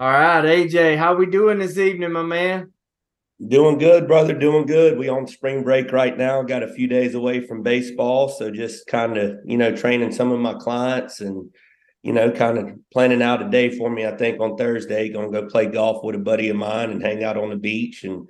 All right, AJ, how we doing this evening, my man? Doing good, brother. Doing good. We on spring break right now. Got a few days away from baseball, so just kind of you know training some of my clients and you know kind of planning out a day for me. I think on Thursday, to go play golf with a buddy of mine and hang out on the beach and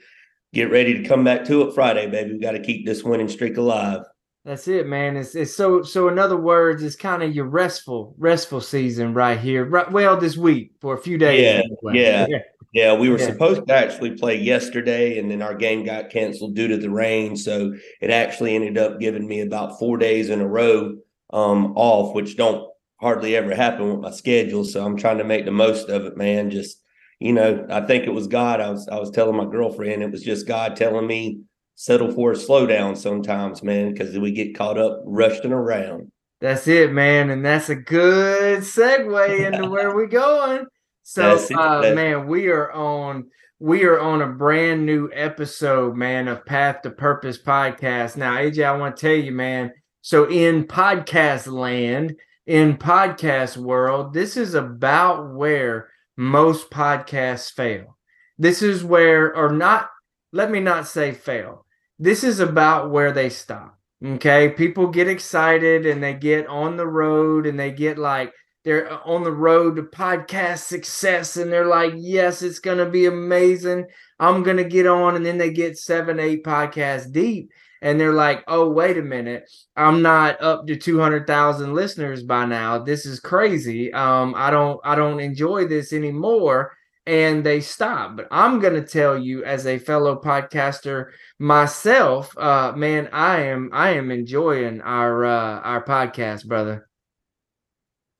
get ready to come back to it Friday, baby. We got to keep this winning streak alive. That's it, man. It's it's so so. In other words, it's kind of your restful restful season right here. Right, well, this week for a few days. Yeah, anyway. yeah, yeah, yeah. We were yeah. supposed to actually play yesterday, and then our game got canceled due to the rain. So it actually ended up giving me about four days in a row um, off, which don't hardly ever happen with my schedule. So I'm trying to make the most of it, man. Just you know, I think it was God. I was I was telling my girlfriend it was just God telling me settle for a slowdown sometimes, man, because we get caught up rushing around. That's it, man, and that's a good segue into where we're going. So, uh, man, we are on we are on a brand new episode, man, of Path to Purpose podcast. Now, AJ, I want to tell you, man. So, in podcast land, in podcast world, this is about where most podcasts fail. This is where, or not. Let me not say fail this is about where they stop. Okay. People get excited and they get on the road and they get like, they're on the road to podcast success and they're like, yes, it's going to be amazing. I'm going to get on. And then they get seven, eight podcasts deep and they're like, oh, wait a minute. I'm not up to 200,000 listeners by now. This is crazy. Um, I don't, I don't enjoy this anymore and they stop. But I'm going to tell you, as a fellow podcaster myself, uh, man, I am I am enjoying our uh, our podcast, brother.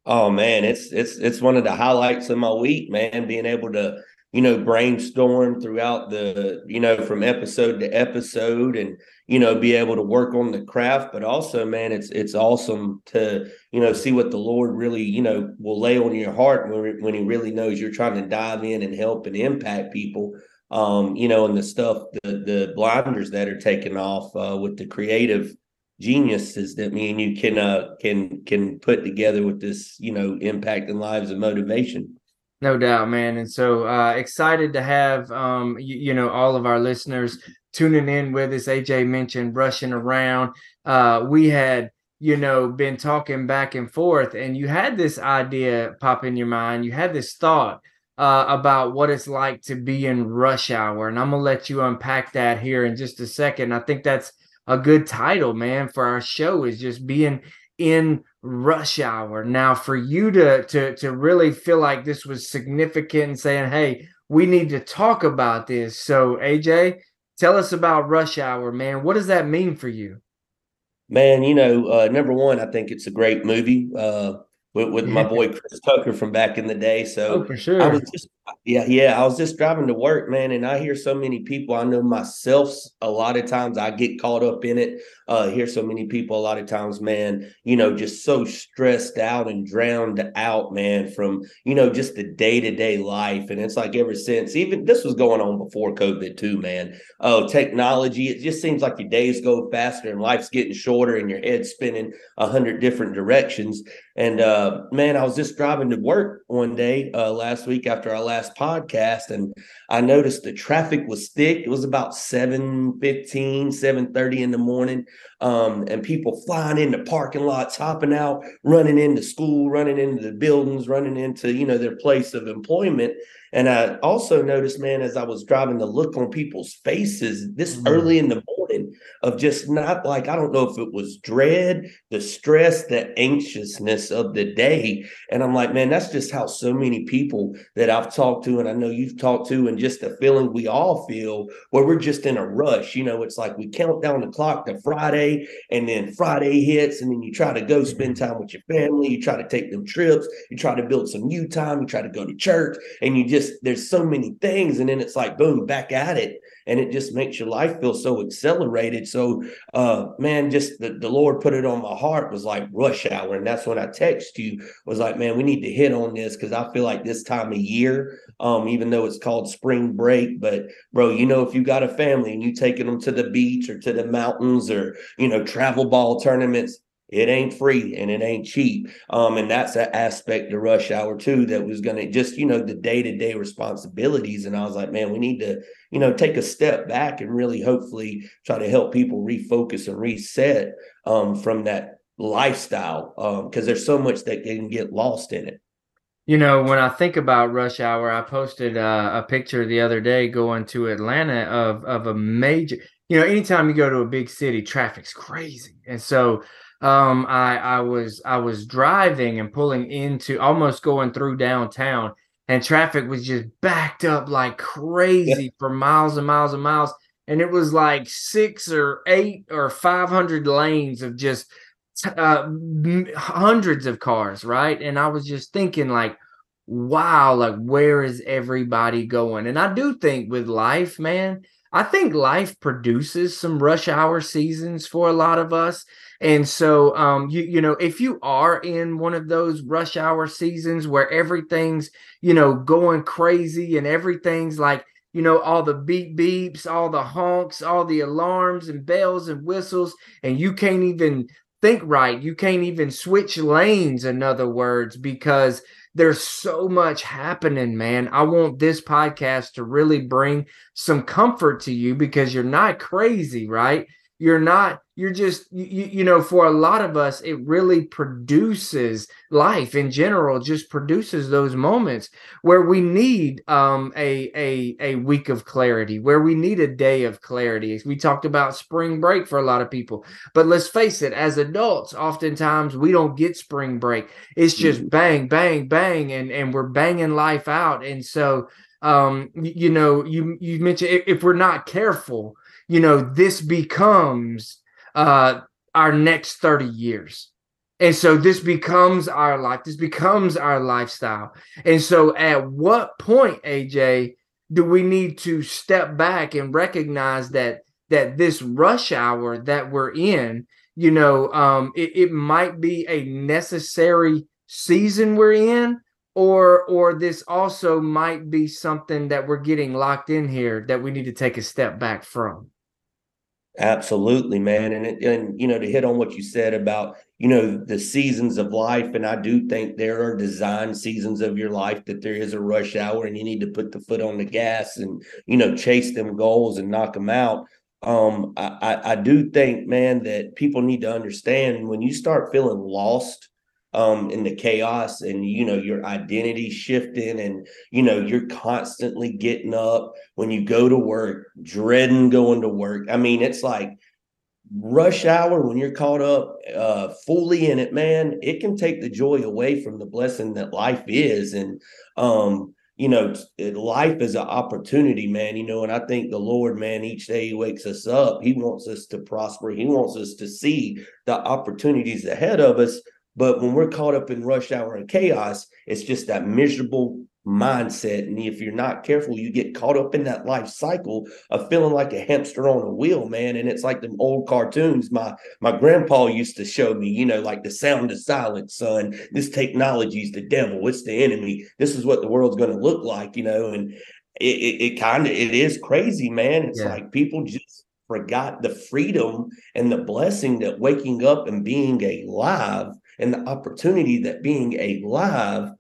Oh man, it's it's it's one of the highlights of my week, man. Being able to you know, brainstorm throughout the, you know, from episode to episode and, you know, be able to work on the craft. But also, man, it's it's awesome to, you know, see what the Lord really, you know, will lay on your heart when, when he really knows you're trying to dive in and help and impact people. Um, you know, and the stuff, the the blinders that are taken off uh, with the creative geniuses that me and you can uh can can put together with this, you know, impact lives and motivation. No doubt, man. And so uh, excited to have um, you, you, know all of our listeners tuning in with us. AJ mentioned rushing around. Uh, we had you know been talking back and forth, and you had this idea pop in your mind. You had this thought uh, about what it's like to be in rush hour, and I'm gonna let you unpack that here in just a second. I think that's a good title, man, for our show is just being in rush hour. Now, for you to to to really feel like this was significant and saying, "Hey, we need to talk about this." So, AJ, tell us about rush hour, man. What does that mean for you? Man, you know, uh, number one, I think it's a great movie. Uh, with, with my boy Chris Tucker from back in the day. So oh, for sure. I was just yeah, yeah. I was just driving to work, man, and I hear so many people. I know myself a lot of times I get caught up in it. Uh, hear so many people a lot of times, man, you know, just so stressed out and drowned out, man, from you know, just the day-to-day life. And it's like ever since, even this was going on before COVID too, man. Oh, technology, it just seems like your days go faster and life's getting shorter and your head's spinning a hundred different directions. And uh, man, I was just driving to work one day uh, last week after I last podcast, and I noticed the traffic was thick. It was about 7 15, 7 30 in the morning. um, and people flying into parking lots, hopping out, running into school, running into the buildings, running into you know their place of employment. And I also noticed, man, as I was driving, the look on people's faces this mm-hmm. early in the morning of just not like, I don't know if it was dread, the stress, the anxiousness of the day. And I'm like, man, that's just how so many people that I've talked to, and I know you've talked to, and just the feeling we all feel where we're just in a rush. You know, it's like we count down the clock to Friday, and then Friday hits, and then you try to go spend mm-hmm. time with your family, you try to take them trips, you try to build some new time, you try to go to church, and you just there's so many things and then it's like boom back at it and it just makes your life feel so accelerated. So uh man just the, the lord put it on my heart was like rush hour. And that's when i text you was like man we need to hit on this because i feel like this time of year um even though it's called spring break but bro you know if you got a family and you taking them to the beach or to the mountains or you know travel ball tournaments it ain't free and it ain't cheap. Um, and that's an aspect of rush hour too that was gonna just, you know, the day-to-day responsibilities. And I was like, man, we need to, you know, take a step back and really hopefully try to help people refocus and reset um, from that lifestyle. Um, because there's so much that can get lost in it. You know, when I think about rush hour, I posted uh, a picture the other day going to Atlanta of of a major. You know, anytime you go to a big city, traffic's crazy, and so um i i was i was driving and pulling into almost going through downtown and traffic was just backed up like crazy yeah. for miles and miles and miles and it was like six or eight or 500 lanes of just uh, hundreds of cars right and i was just thinking like wow like where is everybody going and i do think with life man i think life produces some rush hour seasons for a lot of us and so, um, you you know, if you are in one of those rush hour seasons where everything's you know going crazy and everything's like you know all the beep beeps, all the honks, all the alarms and bells and whistles, and you can't even think right. You can't even switch lanes. In other words, because there's so much happening, man. I want this podcast to really bring some comfort to you because you're not crazy, right? You're not you're just you, you know for a lot of us it really produces life in general just produces those moments where we need um a a a week of clarity where we need a day of clarity. We talked about spring break for a lot of people but let's face it as adults oftentimes we don't get spring break. It's just mm-hmm. bang bang bang and and we're banging life out. And so um you know you you mentioned if we're not careful you know this becomes uh, our next 30 years. And so this becomes our life. This becomes our lifestyle. And so at what point, AJ, do we need to step back and recognize that that this rush hour that we're in, you know, um, it, it might be a necessary season we're in, or or this also might be something that we're getting locked in here that we need to take a step back from. Absolutely, man. And and you know, to hit on what you said about, you know, the seasons of life. And I do think there are design seasons of your life that there is a rush hour and you need to put the foot on the gas and, you know, chase them goals and knock them out. Um, I, I, I do think, man, that people need to understand when you start feeling lost um in the chaos and you know your identity shifting and you know you're constantly getting up when you go to work dreading going to work. I mean it's like rush hour when you're caught up uh fully in it man it can take the joy away from the blessing that life is. And um you know life is an opportunity man you know and i think the lord man each day he wakes us up he wants us to prosper he wants us to see the opportunities ahead of us but when we're caught up in rush hour and chaos, it's just that miserable mindset. And if you're not careful, you get caught up in that life cycle of feeling like a hamster on a wheel, man. And it's like them old cartoons my my grandpa used to show me, you know, like the sound of silence, son. This technology is the devil, it's the enemy. This is what the world's going to look like, you know. And it, it, it kind of it is crazy, man. It's yeah. like people just forgot the freedom and the blessing that waking up and being alive and the opportunity that being alive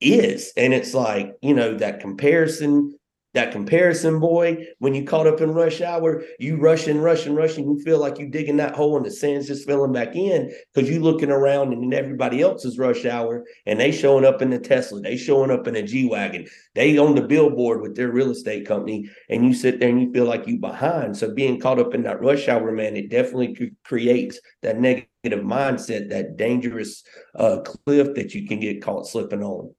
is. And it's like, you know, that comparison, that comparison, boy, when you caught up in rush hour, you rushing, rushing, rushing. You feel like you're digging that hole and the sand's just filling back in because you're looking around and everybody else's rush hour and they showing up in the Tesla, they showing up in a G Wagon, they on the billboard with their real estate company, and you sit there and you feel like you're behind. So being caught up in that rush hour, man, it definitely creates that negative mindset, that dangerous uh, cliff that you can get caught slipping on.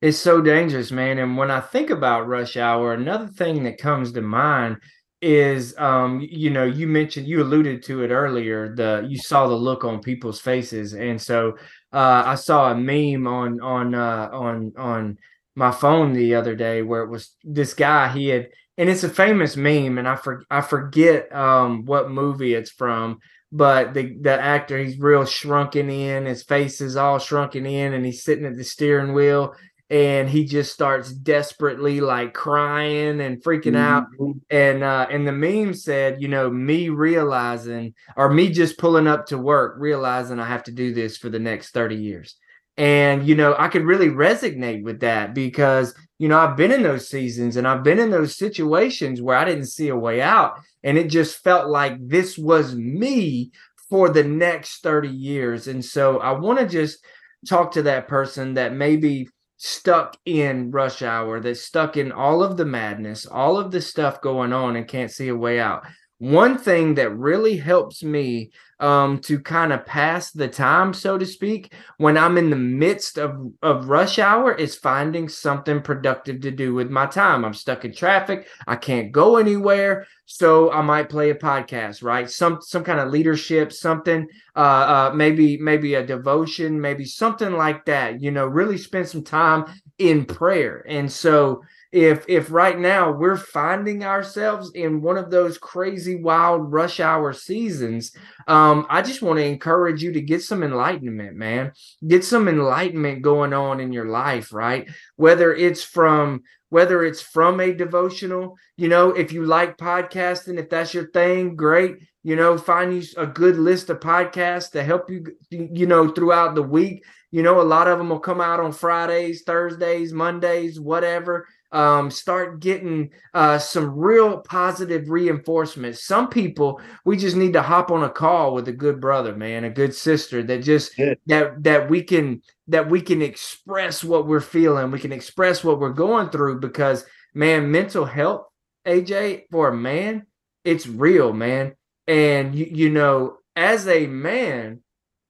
It's so dangerous, man. And when I think about rush hour, another thing that comes to mind is um you know you mentioned you alluded to it earlier the you saw the look on people's faces and so uh i saw a meme on on uh on on my phone the other day where it was this guy he had and it's a famous meme and i for, i forget um what movie it's from but the the actor he's real shrunken in his face is all shrunken in and he's sitting at the steering wheel and he just starts desperately like crying and freaking out. Mm-hmm. and uh and the meme said you know me realizing or me just pulling up to work realizing i have to do this for the next 30 years. And you know i could really resonate with that because you know i've been in those seasons and i've been in those situations where i didn't see a way out. And it just felt like this was me for the next 30 years. And so i want to just talk to that person that maybe stuck in rush hour, that's stuck in all of the madness, all of the stuff going on and can't see a way out. One thing that really helps me um, to kind of pass the time, so to speak, when I'm in the midst of, of rush hour is finding something productive to do with my time. I'm stuck in traffic. I can't go anywhere. So I might play a podcast, right? Some some kind of leadership, something, uh, uh, maybe maybe a devotion, maybe something like that. You know, really spend some time in prayer. And so if if right now we're finding ourselves in one of those crazy wild rush hour seasons um i just want to encourage you to get some enlightenment man. Get some enlightenment going on in your life right? Whether it's from whether it's from a devotional you know if you like podcasting if that's your thing great. You know find you a good list of podcasts to help you you know throughout the week. You know a lot of them will come out on fridays thursdays mondays whatever um, start getting uh, some real positive reinforcement. Some people we just need to hop on a call with a good brother, man, a good sister that just good. that that we can that we can express what we're feeling, we can express what we're going through because man, mental health, AJ, for a man, it's real, man. And you, you know, as a man,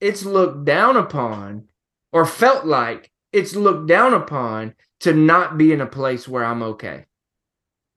it's looked down upon or felt like it's looked down upon to not be in a place where I'm okay.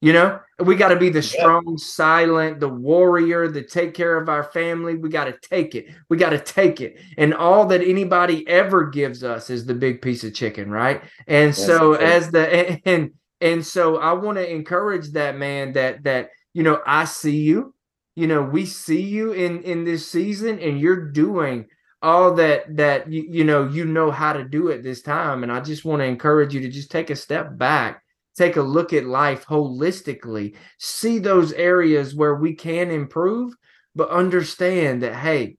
You know, we got to be the strong, yeah. silent, the warrior, the take care of our family. We got to take it. We got to take it. And all that anybody ever gives us is the big piece of chicken, right? And That's so as the and and so I want to encourage that man that that you know, I see you. You know, we see you in in this season and you're doing all that that you, you know you know how to do it this time. And i just want to encourage you to just take a step back take a look at life holistically see those areas where we can improve but understand that hey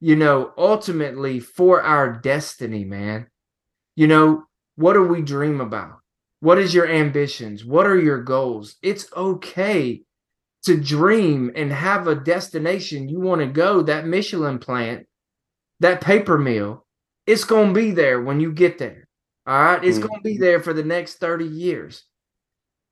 you know ultimately for our destiny man you know what do we dream about? What is your ambitions? What are your goals? It's okay to dream and have a destination you want to go that michelin plant that paper mill, it's going to be there when you get there. All right. It's mm-hmm. going to be there for the next 30 years.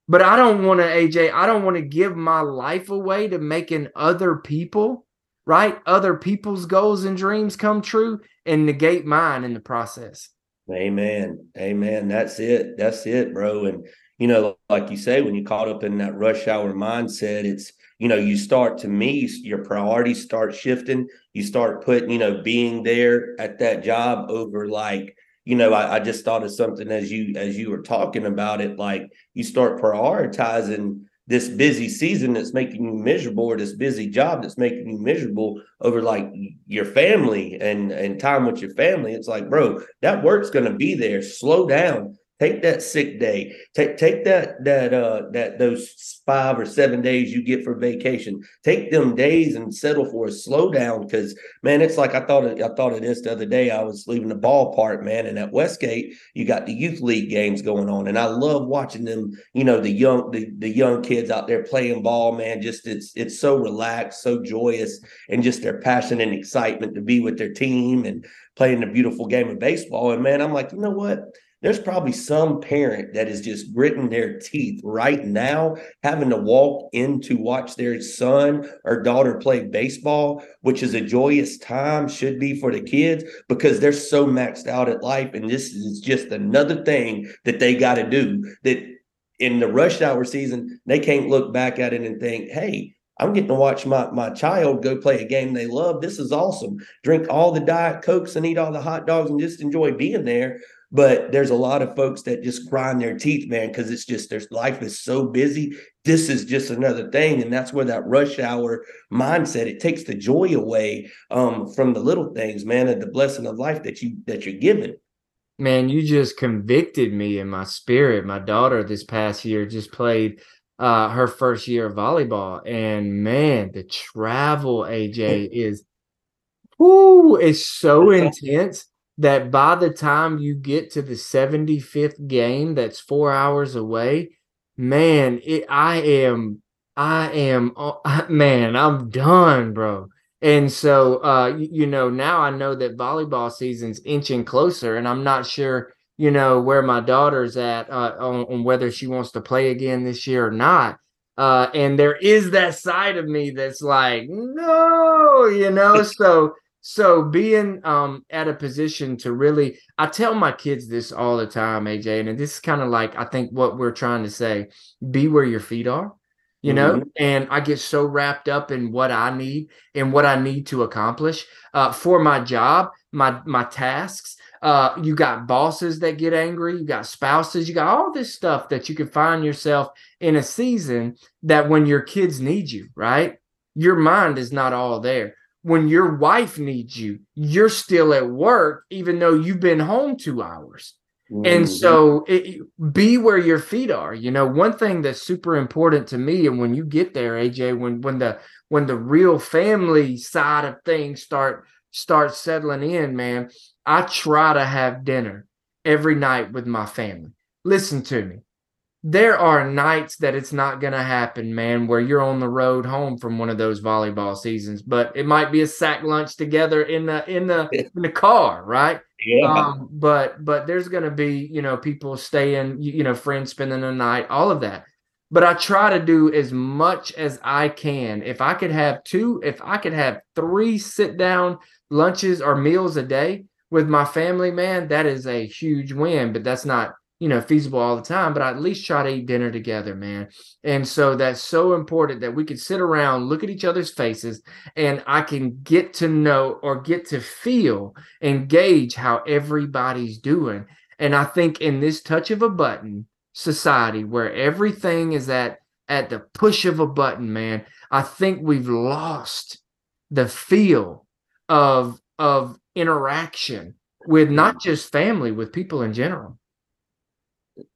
But I don't want to, AJ, I don't want to give my life away to making other people, right? Other people's goals and dreams come true and negate mine in the process. Amen. Amen. That's it. That's it, bro. And, you know, like you say, when you caught up in that rush hour mindset, it's, you know, you start to me, your priorities start shifting. You start putting, you know, being there at that job over like, you know, I, I just thought of something as you as you were talking about it, like you start prioritizing this busy season that's making you miserable or this busy job that's making you miserable over like your family and and time with your family. It's like bro that work's going to be there. Slow down Take that sick day. Take take that that uh that those five or seven days you get for vacation. Take them days and settle for a slow down because man, it's like I thought it, I thought of this the other day. I was leaving the ballpark, man, and at Westgate you got the youth league games going on, and I love watching them. You know the young the, the young kids out there playing ball, man. Just it's it's so relaxed, so joyous, and just their passion and excitement to be with their team and playing a beautiful game of baseball. And man, I'm like, you know what? There's probably some parent that is just gritting their teeth right now, having to walk in to watch their son or daughter play baseball, which is a joyous time, should be for the kids because they're so maxed out at life. And this is just another thing that they got to do that in the rush hour season, they can't look back at it and think, hey, I'm getting to watch my, my child go play a game they love. This is awesome. Drink all the Diet Cokes and eat all the hot dogs and just enjoy being there. But there's a lot of folks that just grind their teeth, man, because it's just their life is so busy. This is just another thing, and that's where that rush hour mindset it takes the joy away um, from the little things, man, and the blessing of life that you that you're given. Man, you just convicted me in my spirit. My daughter this past year just played uh, her first year of volleyball, and man, the travel AJ is, whoo, it's so intense that by the time you get to the 75th game that's four hours away, man, it, I am, I am, oh, man, I'm done, bro. And so, uh, you, you know, now I know that volleyball season's inching closer, and I'm not sure, you know, where my daughter's at uh, on, on whether she wants to play again this year or not. Uh, and there is that side of me that's like, no, you know, so so being um at a position to really I tell my kids this all the time, AJ, and this is kind of like I think what we're trying to say, be where your feet are. You know, mm-hmm. and I get so wrapped up in what I need and what I need to accomplish uh, for my job, my my tasks. Uh, you got bosses that get angry, you got spouses, you got all this stuff that you can find yourself in a season that when your kids need you, right? Your mind is not all there when your wife needs you, you're still at work, even though you've been home two hours. Mm-hmm. And so it, be where your feet are. You know, one thing that's super important to me, and when you get there, AJ, when when the when the real family side of things start start settling in, man, I try to have dinner every night with my family. Listen to me there are nights that it's not going to happen, man, where you're on the road home from one of those volleyball seasons, but it might be a sack lunch together in the in the in the car, right? Yeah. Um, but but there's going to be, you know, people staying, you, you know, friends spending the night, all of that. But I try to do as much as I can. If I could have two, if I could have three sit down lunches or meals a day with my family, man, that is a huge win. But that's not you know feasible all the time but I at least try to eat dinner together man. And so that's so important that we can sit around look at each other's faces and i can get to know or get to feel and gauge how everybody's doing. And i think in this touch of a button society where everything is at at the push of a button man i think we've lost the feel of of interaction with not just family with people in general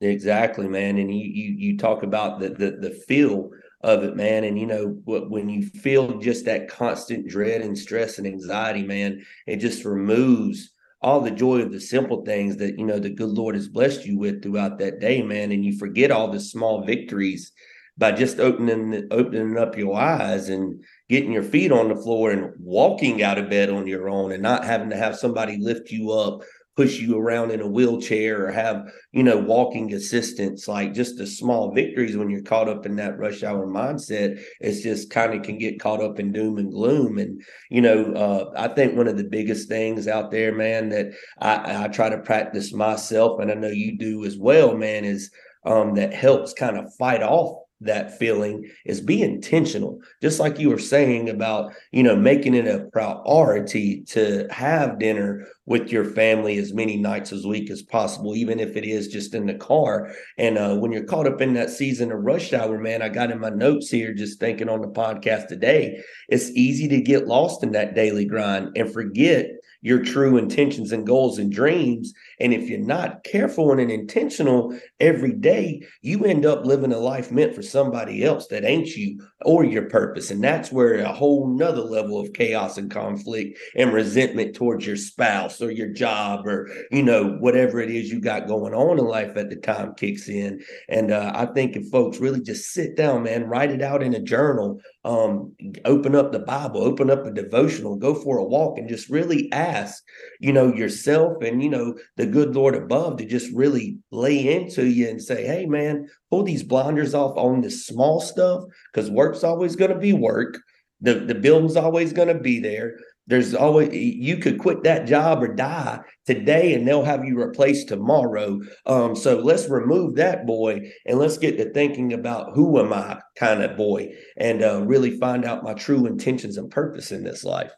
Exactly, man. And you you you talk about the the the feel of it, man. And you know when you feel just that constant dread and stress and anxiety, man, it just removes all the joy of the simple things that you know the good Lord has blessed you with throughout that day, man. And you forget all the small victories by just opening opening up your eyes and getting your feet on the floor and walking out of bed on your own and not having to have somebody lift you up push you around in a wheelchair or have you know walking assistance like just the small victories when you're caught up in that rush hour mindset it's just kind of can get caught up in doom and gloom. And you know uh, i think one of the biggest things out there man that I, I try to practice myself and i know you do as well man is um, that helps kind of fight off that feeling is be intentional. Just like you were saying about you know making it a priority to have dinner with your family as many nights as week as possible even if it is just in the car. And uh, when you're caught up in that season of rush hour man i got in my notes here just thinking on the podcast today it's easy to get lost in that daily grind and forget your true intentions and goals and dreams. And if you're not careful and intentional every day, you end up living a life meant for somebody else that ain't you or your purpose. And that's where a whole nother level of chaos and conflict and resentment towards your spouse or your job or, you know, whatever it is you got going on in life at the time kicks in. And uh, I think if folks really just sit down, man, write it out in a journal, um, open up the Bible, open up a devotional, go for a walk, and just really ask, you know, yourself and, you know, the good Lord above to just really lay into you and say, hey, man, pull these blinders off on this small stuff because work's always going to be work. The, the building's always going to be there. There's always you could quit that job or die today, and they'll have you replaced tomorrow. Um, so let's remove that boy and let's get to thinking about who am I kind of boy, and uh, really find out my true intentions and purpose in this life.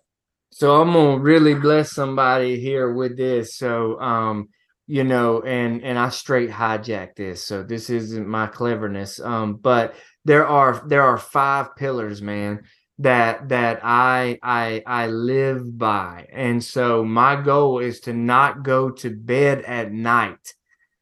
So I'm gonna really bless somebody here with this. So um, you know, and and I straight hijack this. So this isn't my cleverness. Um, but there are there are five pillars, man that that I I I live by. And so my goal is to not go to bed at night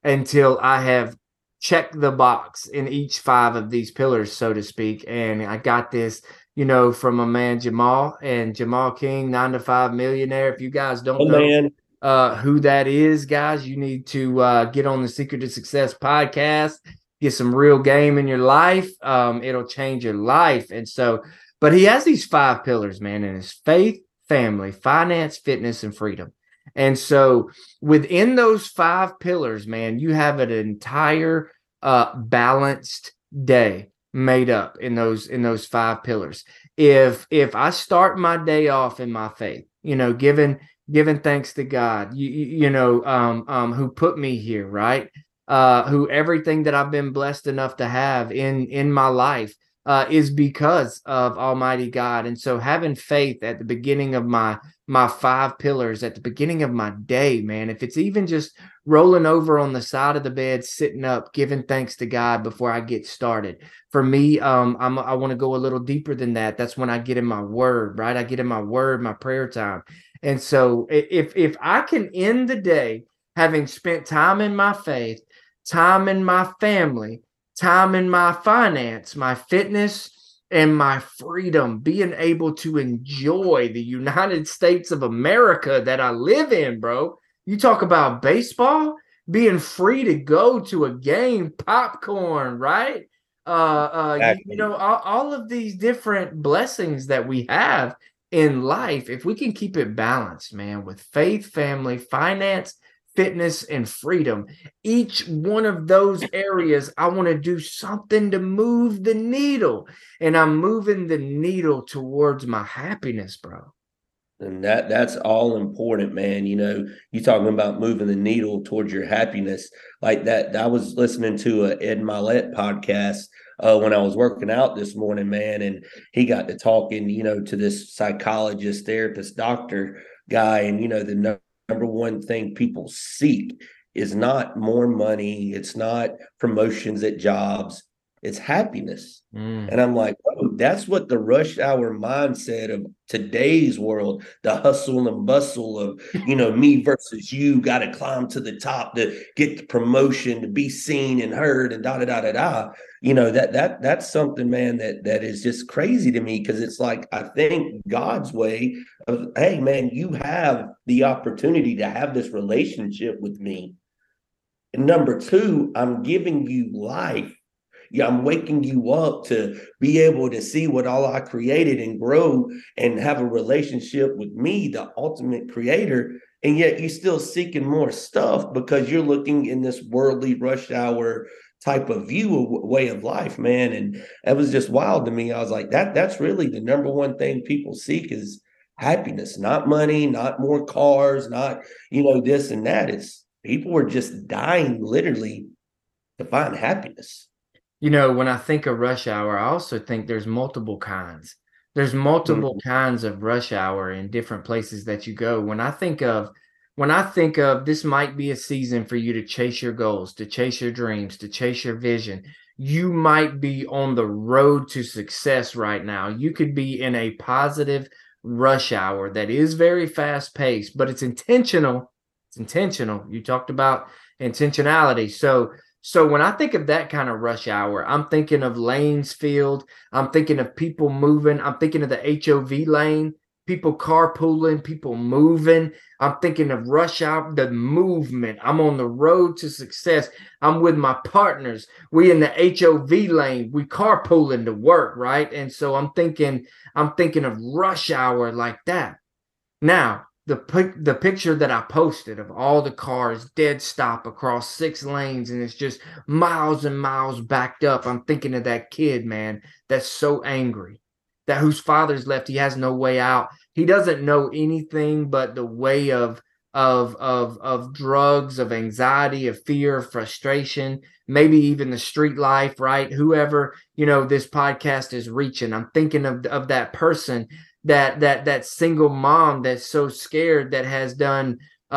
until I have checked the box in each five of these pillars, so to speak. And I got this, you know, from a man Jamal and Jamal King, nine to five millionaire. If you guys don't oh, know man. uh who that is, guys, you need to uh get on the Secret to Success podcast, get some real game in your life. Um, it'll change your life. And so but he has these five pillars, man, in his faith, family, finance, fitness, and freedom. And so within those five pillars, man, you have an entire uh balanced day made up in those in those five pillars. If if I start my day off in my faith, you know, giving giving thanks to God, you you know, um um who put me here, right? Uh who everything that I've been blessed enough to have in in my life uh, is because of Almighty God. And so having faith at the beginning of my my five pillars at the beginning of my day, man, if it's even just rolling over on the side of the bed, sitting up, giving thanks to God before I get started. For me, um, I'm, I want to go a little deeper than that. That's when I get in my word, right? I get in my word, my prayer time. And so if if I can end the day having spent time in my faith, time in my family, time in my finance, my fitness, and my freedom, being able to enjoy the United States of America that I live in, bro. You talk about baseball, being free to go to a game, popcorn, right? Uh, uh, exactly. you, know, all, all of these different blessings that we have in life, if we can keep it balanced, man, with faith, family, finance, fitness, and freedom. Each one of those areas, I want to do something to move the needle. And I'm moving the needle towards my happiness, bro. And that that's all important, man. You know, you talking about moving the needle towards your happiness like that. I was listening to a Ed Mylett podcast uh, when I was working out this morning, man, and he got to talking, you know, to this psychologist, therapist, doctor guy, and you know, the number one thing people seek is not more money, it's not promotions at jobs, it's happiness. Mm. And I'm like, oh, that's what the rush hour mindset of today's world, the hustle and bustle of, you know, me versus you, got to climb to the top to get the promotion, to be seen and heard and da da da da da. You know, that that that's something, man, that that is just crazy to me because it's like I think God's way of, hey man, you have the opportunity to have this relationship with me. And number two, I'm giving you life yeah, I'm waking you up to be able to see what all I created and grow and have a relationship with me, the ultimate creator. And yet you're still seeking more stuff because you're looking in this worldly rush hour type of view of way of life, man. And that was just wild to me. I was like, that that's really the number one thing people seek is happiness, not money, not more cars, not, you know, this and that. It's people were just dying literally to find happiness you know, when I think of rush hour, I also think there's multiple kinds. There's multiple mm-hmm. kinds of rush hour in different places that you go. When I think of when I think of this might be a season for you to chase your goals, to chase your dreams, to chase your vision. You might be on the road to success right now. You could be in a positive rush hour that is very fast paced, but it's intentional. It's intentional. You talked about intentionality. So so when I think of that kind of rush hour, I'm thinking of lanes filled. I'm thinking of people moving. I'm thinking of the HOV lane, people carpooling, people moving. I'm thinking of rush hour, the movement. I'm on the road to success. I'm with my partners. We in the HOV lane. We carpooling to work, right? And so I'm thinking, I'm thinking of rush hour like that. Now, the the picture that I posted of all the cars dead stop across six lanes and it's just miles and miles backed up. I'm thinking of that kid, man, that's so angry. That whose father's left, he has no way out. He doesn't know anything but the way of of of of drugs, of anxiety, of fear, of frustration, maybe even the street life, right? Whoever, you know, this podcast is reaching. I'm thinking of of that person that that that single mom that's so scared that has done uh,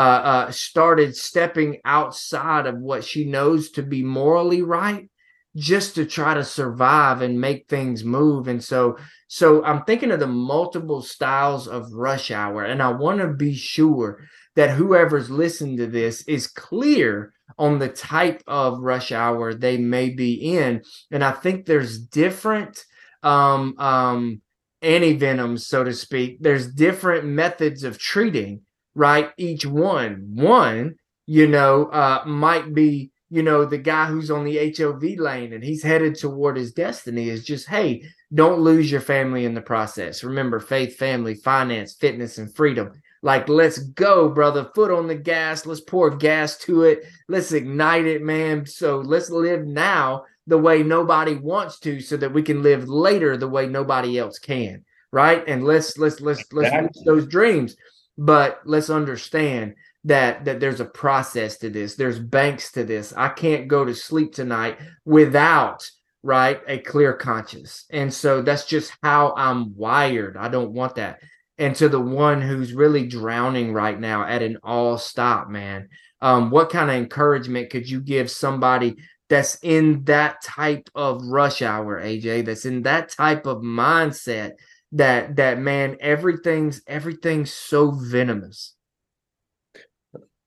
uh, started stepping outside of what she knows to be morally right just to try to survive and make things move. And so so i'm thinking of the multiple styles of rush hour and i want to be sure that whoever's listening to this is clear on the type of rush hour they may be in. And i think there's different um um antivenoms, so to speak. There's different methods of treating, right? Each one. One, you know, uh, might be, you know, the guy who's on the HOV lane and he's headed toward his destiny is just, hey, don't lose your family in the process. Remember, faith, family, finance, fitness, and freedom. Like, let's go, brother. Foot on the gas. Let's pour gas to it. Let's ignite it, man. So let's live now the way nobody wants to so that we can live later the way nobody else can right? And let's let's let's let's reach those dreams. But let's understand that that there's a process to this. There's banks to this. I can't go to sleep tonight without right a clear conscience. And so that's just how i'm wired. I don't want that. And to the one who's really drowning right now at an all stop man um, what kind of encouragement could you give somebody that's in that type of rush hour, AJ, that's in that type of mindset that that man, everything's everything's so venomous.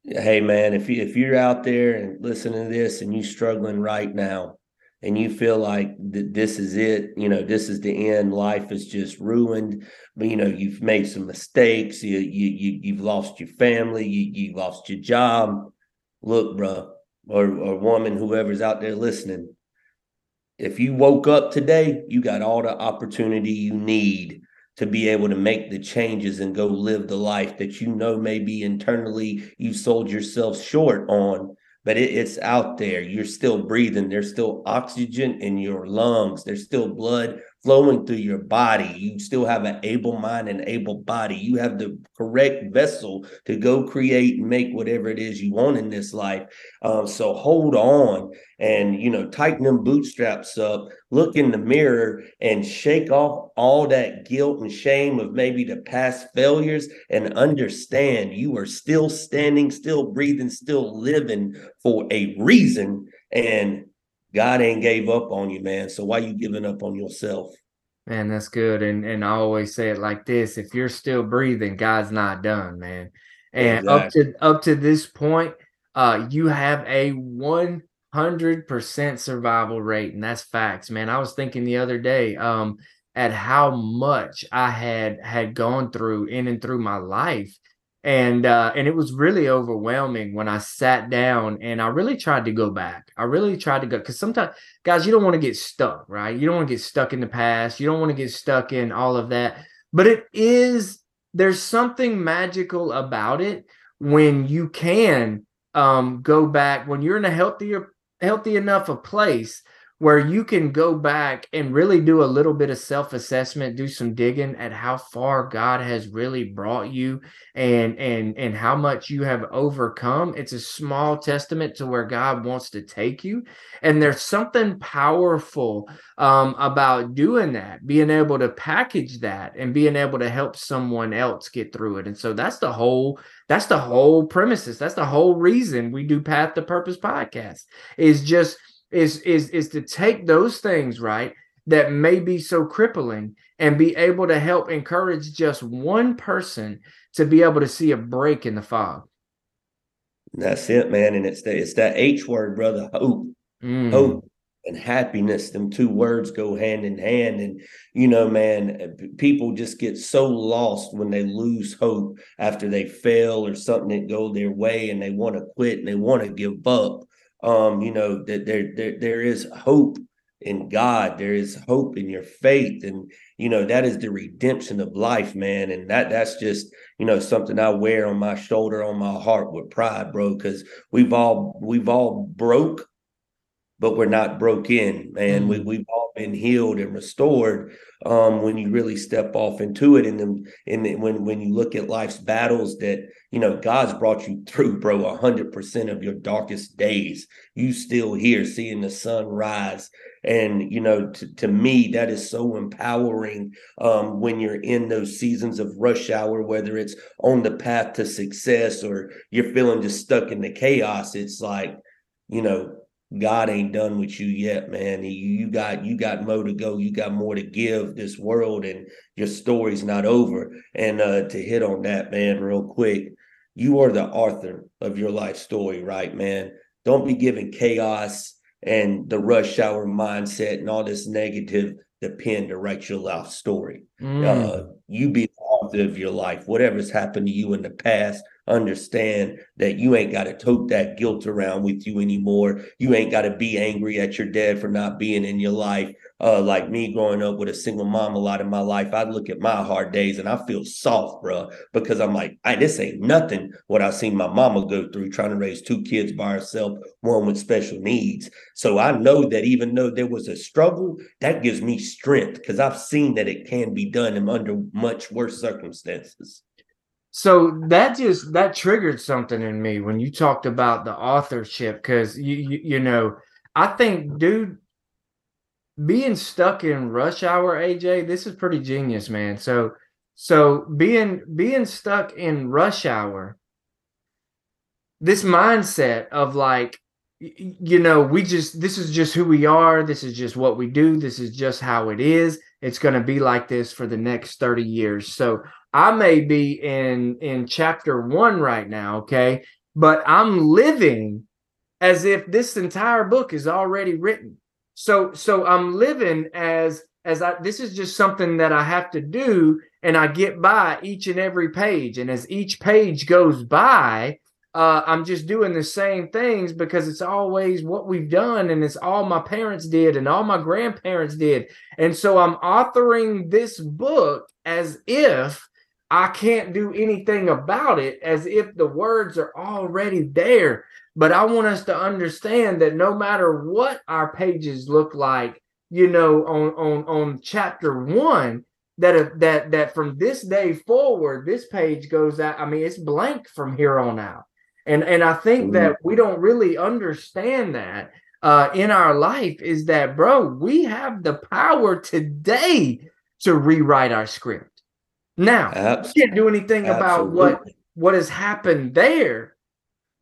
Hey man, if you if you're out there and listening to this and you're struggling right now and you feel like th- this is it, you know, this is the end, life is just ruined, but you know, you've made some mistakes, you you, you you've lost your family, you you lost your job. Look, bro, or, or woman, whoever's out there listening, if you woke up today, you got all the opportunity you need to be able to make the changes and go live the life that you know maybe internally you've sold yourself short on but it, it's out there. You're still breathing. There's still oxygen in your lungs. There's still blood flowing through your body. You still have an able mind and able body. You have the correct vessel to go create and make whatever it is you want in this life. Um, so hold on and you know tighten them bootstraps up. Look in the mirror and shake off all that guilt and shame of maybe the past failures and understand you are still standing, still breathing, still living for a reason. And God ain't gave up on you, man. So why you giving up on yourself? Man, that's good. And and I always say it like this: if you're still breathing, God's not done, man. And exactly. up to up to this point, uh, you have a one hundred percent survival rate, and that's facts, man. I was thinking the other day, um, at how much I had had gone through in and through my life and uh, and it was really overwhelming when I sat down and I really tried to go back. I really tried to go because sometimes, guys, you don't want to get stuck, right? You don't want to get stuck in the past. You don't want to get stuck in all of that. But it is there's something magical about it when you can um, go back when you're in a healthier, healthy enough a place where you can go back and really do a little bit of self-assessment do some digging at how far god has really brought you and and and how much you have overcome. It's a small testament to where god wants to take you. And there's something powerful um, about doing that being able to package that and being able to help someone else get through it. And so that's the whole that's the whole premises. That's the whole reason we do path to purpose podcast is just is is is to take those things right that may be so crippling and be able to help encourage just one person to be able to see a break in the fog. That's it, man. And it's that it's that H word, brother. Hope. Mm. Hope and happiness. Them two words go hand in hand. And you know, man, people just get so lost when they lose hope after they fail or something that go their way and they want to quit and they want to give up. Um, you know, that there, there there is hope in God. There is hope in your faith. And, you know, that is the redemption of life, man. And that that's just, you know, something I wear on my shoulder, on my heart with pride, bro. Cause we've all we've all broke, but we're not broken, man. Mm-hmm. We we've all been healed and restored um, when you really step off into it. And then and when when you look at life's battles that you know God's brought you through, bro, hundred percent of your darkest days, you still here seeing the sun rise and you know to, to me that is so empowering um, when you're in those seasons of rush hour whether it's on the path to success or you're feeling just stuck in the chaos it's like you know God ain't done with you yet, man. You, you got you got more to go. You got more to give this world, and your story's not over. And uh, to hit on that, man, real quick, you are the author of your life story, right, man? Don't be giving chaos and the rush hour mindset and all this negative the pen to write your life story. Mm. Uh, you be the author of your life. Whatever's happened to you in the past, understand that you ain't got to tote that guilt around with you anymore. You ain't got to be angry at your dad for not being in your life. Uh, like me growing up with a single mom a lot in my life, I look at my hard days and I feel soft, bro, because I'm like, I, this ain't nothing what I seen my mama go through trying to raise two kids by herself, one with special needs. So I know that even though there was a struggle, that gives me strength because I've seen that it can be done under much worse circumstances. So that just that triggered something in me when you talked about the authorship because you, you you know I think dude being stuck in rush hour AJ this is pretty genius man. So so being being stuck in rush hour this mindset of like you know we just this is just who we are this is just what we do this is just how it is it's going to be like this for the next 30 years. So I may be in in chapter 1 right now, okay? But I'm living as if this entire book is already written. So so I'm living as as I this is just something that I have to do and I get by each and every page and as each page goes by uh, I'm just doing the same things because it's always what we've done and it's all my parents did and all my grandparents did. And so I'm authoring this book as if I can't do anything about it as if the words are already there. But I want us to understand that no matter what our pages look like, you know, on on on chapter one, that that that from this day forward, this page goes out. I mean, it's blank from here on out. And and I think mm-hmm. that we don't really understand that uh, in our life is that, bro, we have the power today to rewrite our script. Now, Absolutely. can't do anything Absolutely. about what what has happened there,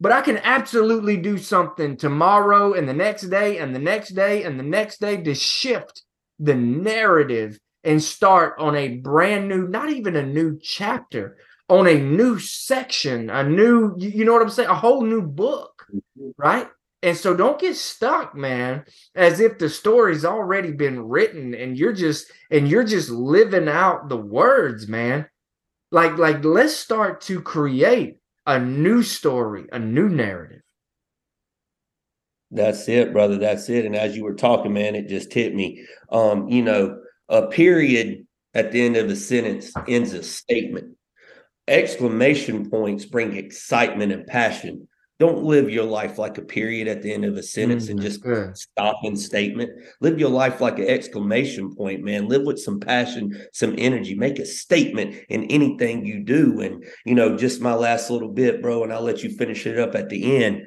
but I can absolutely do something tomorrow and the next day and the next day and the next day to shift the narrative and start on a brand new, not even a new chapter, on a new section, a new, you know what I'm saying, a whole new book, mm-hmm. right? And so don't get stuck, man, as if the story's already been written and you're just and you're just living out the words, man. Like like let's start to create a new story, a new narrative. That's it, brother. That's it. And as you were talking, man, it just hit me. Um, you know, a period at the end of a sentence ends a statement. Exclamation points bring excitement and passion don't live your life like a period at the end of a sentence mm, and just stop in statement. Live your life like an exclamation point, man. Live with some passion, some energy. Make a statement in anything you do. And, you know, just my last little bit, bro, and I'll let you finish it up at the end.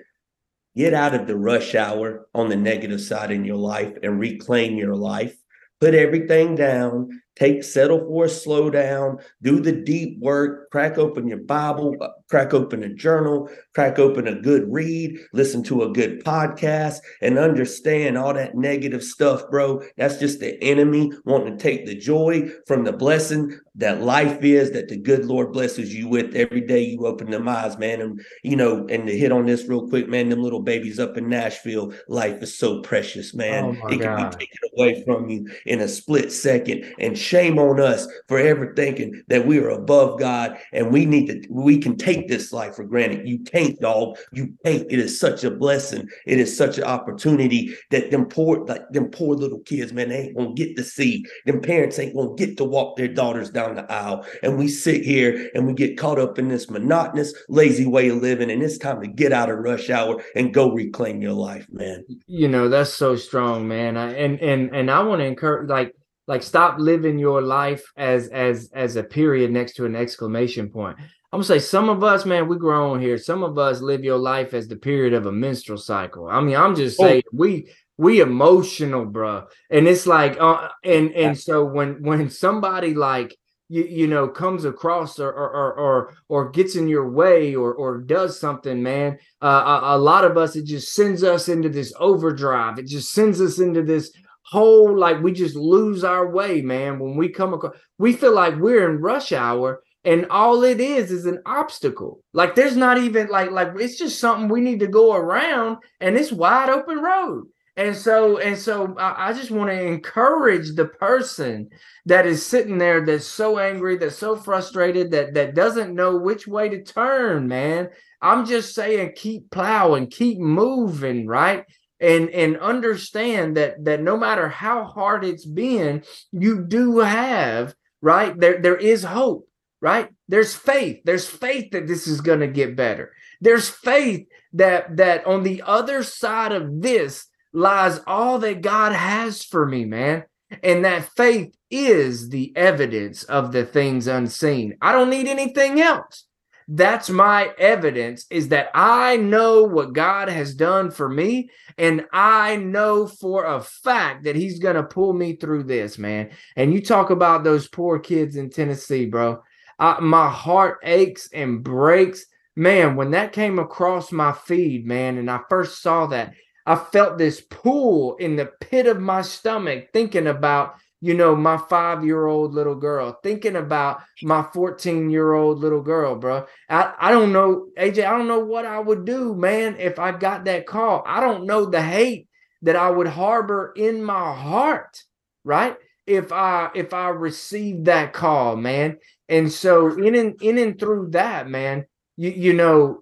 Get out of the rush hour on the negative side in your life and reclaim your life. Put everything down, take settle for a slow down, do the deep work, crack open your Bible, uh, crack open a journal, crack open a good read, listen to a good podcast, and understand all that negative stuff, bro. That's just the enemy wanting to take the joy from the blessing that life is that the good Lord blesses you with every day you open them eyes, man. And you know, and to hit on this real quick, man, them little babies up in Nashville, life is so precious, man. Oh it can God. be taken away from you in a split second. And shame on us for ever thinking that we are above God and we need to we can take this life for granted. You can't, dog. You can't. It is such a blessing. It is such an opportunity that them poor, like them poor little kids, man, they ain't gonna get to see. Them parents ain't gonna get to walk their daughters down down the aisle. And we sit here and we get caught up in this monotonous, lazy way of living. And it's time to get out of rush hour and go reclaim your life, man. You know, that's so strong, man. I, and and and I want to encourage like like stop living your life as as as a period next to an exclamation point. I'm gonna say some of us, man, we grown here. Some of us live your life as the period of a menstrual cycle. I mean, I'm just oh. saying oh. we we emotional, bro. And it's like, uh, and and so when when somebody like you, you know comes across or or or or gets in your way or or does something man uh, a, a, lot of us it just sends us into this overdrive it just sends us into this whole like we just lose our way man when we come across we feel like we're in rush hour and all it is is an obstacle like there's not even like like it's just something we need to go around and it's wide open road and so, and so I, I just want to encourage the person that is sitting there that's so angry, that's so frustrated, that that doesn't know which way to turn, man. I'm just saying keep plowing, keep moving, right? And and understand that that no matter how hard it's been, you do have, right? There there is hope, right? There's faith. There's faith that this is going to get better. There's faith that that on the other side of this lies all that God has for me, man. And that faith is the evidence of the things unseen. I don't need anything else. That's my evidence is that I know what God has done for me. And I know for a fact that He's going to pull me through this, man. And you talk about those poor kids in Tennessee, bro. I, my heart aches and breaks. Man, when that came across my feed, man, and I first saw that, I felt this pull in the pit of my stomach thinking about, you know, my five year old little girl, thinking about my 14 year old little girl, bro. I, I don't know, AJ, I don't know what I would do, man, if I got that call. I don't know the hate that I would harbor in my heart, right? If I if I received that call, man. And so in and in and through that, man, you you know,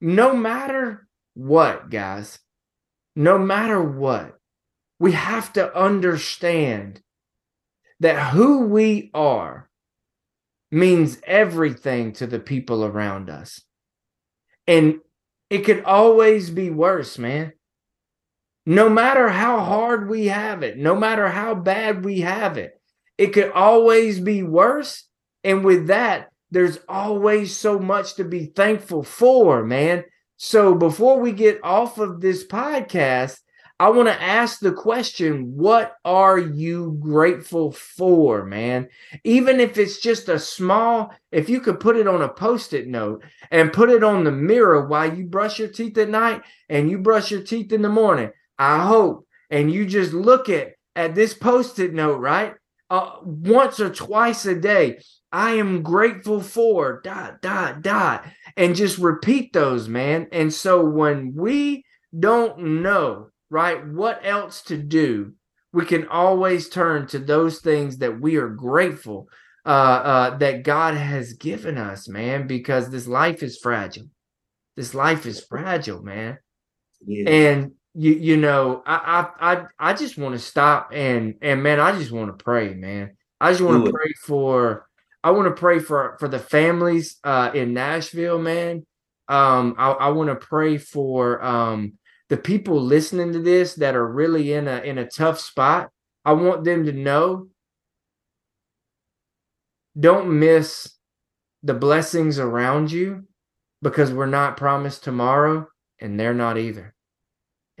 no matter what, guys, no matter what, we have to understand that who we are means everything to the people around us. And it could always be worse, man. No matter how hard we have it, no matter how bad we have it, it could always be worse. And with that, there's always so much to be thankful for, man. So before we get off of this podcast, I want to ask the question what are you grateful for, man? Even if it's just a small, if you could put it on a post it note and put it on the mirror while you brush your teeth at night and you brush your teeth in the morning, I hope. And you just look at, at this post it note, right? Uh, once or twice a day. I am grateful for dot dot dot and just repeat those man and so when we don't know right what else to do we can always turn to those things that we are grateful uh, uh, that God has given us man because this life is fragile this life is fragile man yeah. and you you know I I I, I just want to stop and and man I just want to pray man I just want to pray for I want to pray for for the families uh, in Nashville, man. Um, I, I want to pray for um, the people listening to this that are really in a in a tough spot. I want them to know don't miss the blessings around you because we're not promised tomorrow and they're not either.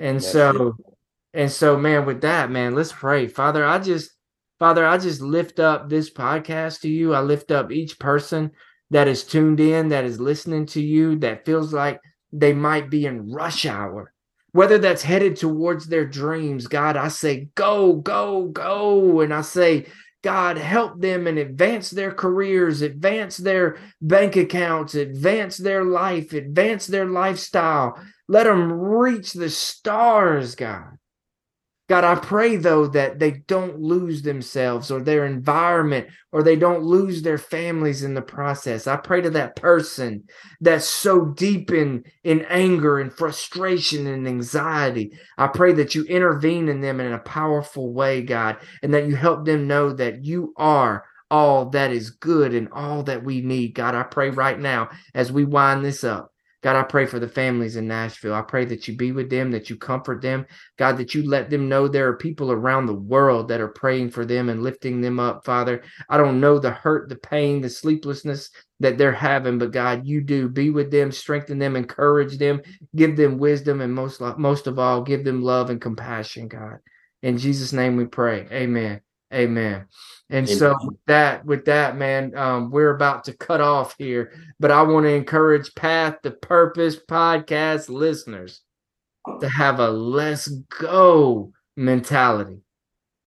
And That's so it. and so man with that man let's pray. Father, I just Father, I just lift up this podcast to you. I lift up each person that is tuned in, that is listening to you, that feels like they might be in rush hour, whether that's headed towards their dreams. God, I say, go, go, go. And I say, God, help them and advance their careers, advance their bank accounts, advance their life, advance their lifestyle. Let them reach the stars, God. God, I pray though that they don't lose themselves or their environment or they don't lose their families in the process. I pray to that person that's so deep in, in anger and frustration and anxiety. I pray that you intervene in them in a powerful way, God, and that you help them know that you are all that is good and all that we need. God, I pray right now as we wind this up God, I pray for the families in Nashville. I pray that you be with them, that you comfort them. God, that you let them know there are people around the world that are praying for them and lifting them up, Father. I don't know the hurt, the pain, the sleeplessness that they're having, but God, you do. Be with them, strengthen them, encourage them, give them wisdom, and most, most of all, give them love and compassion, God. In Jesus' name we pray. Amen. Amen. And Amen. so with that, with that, man, um, we're about to cut off here, but I want to encourage Path to Purpose podcast listeners to have a let's go mentality.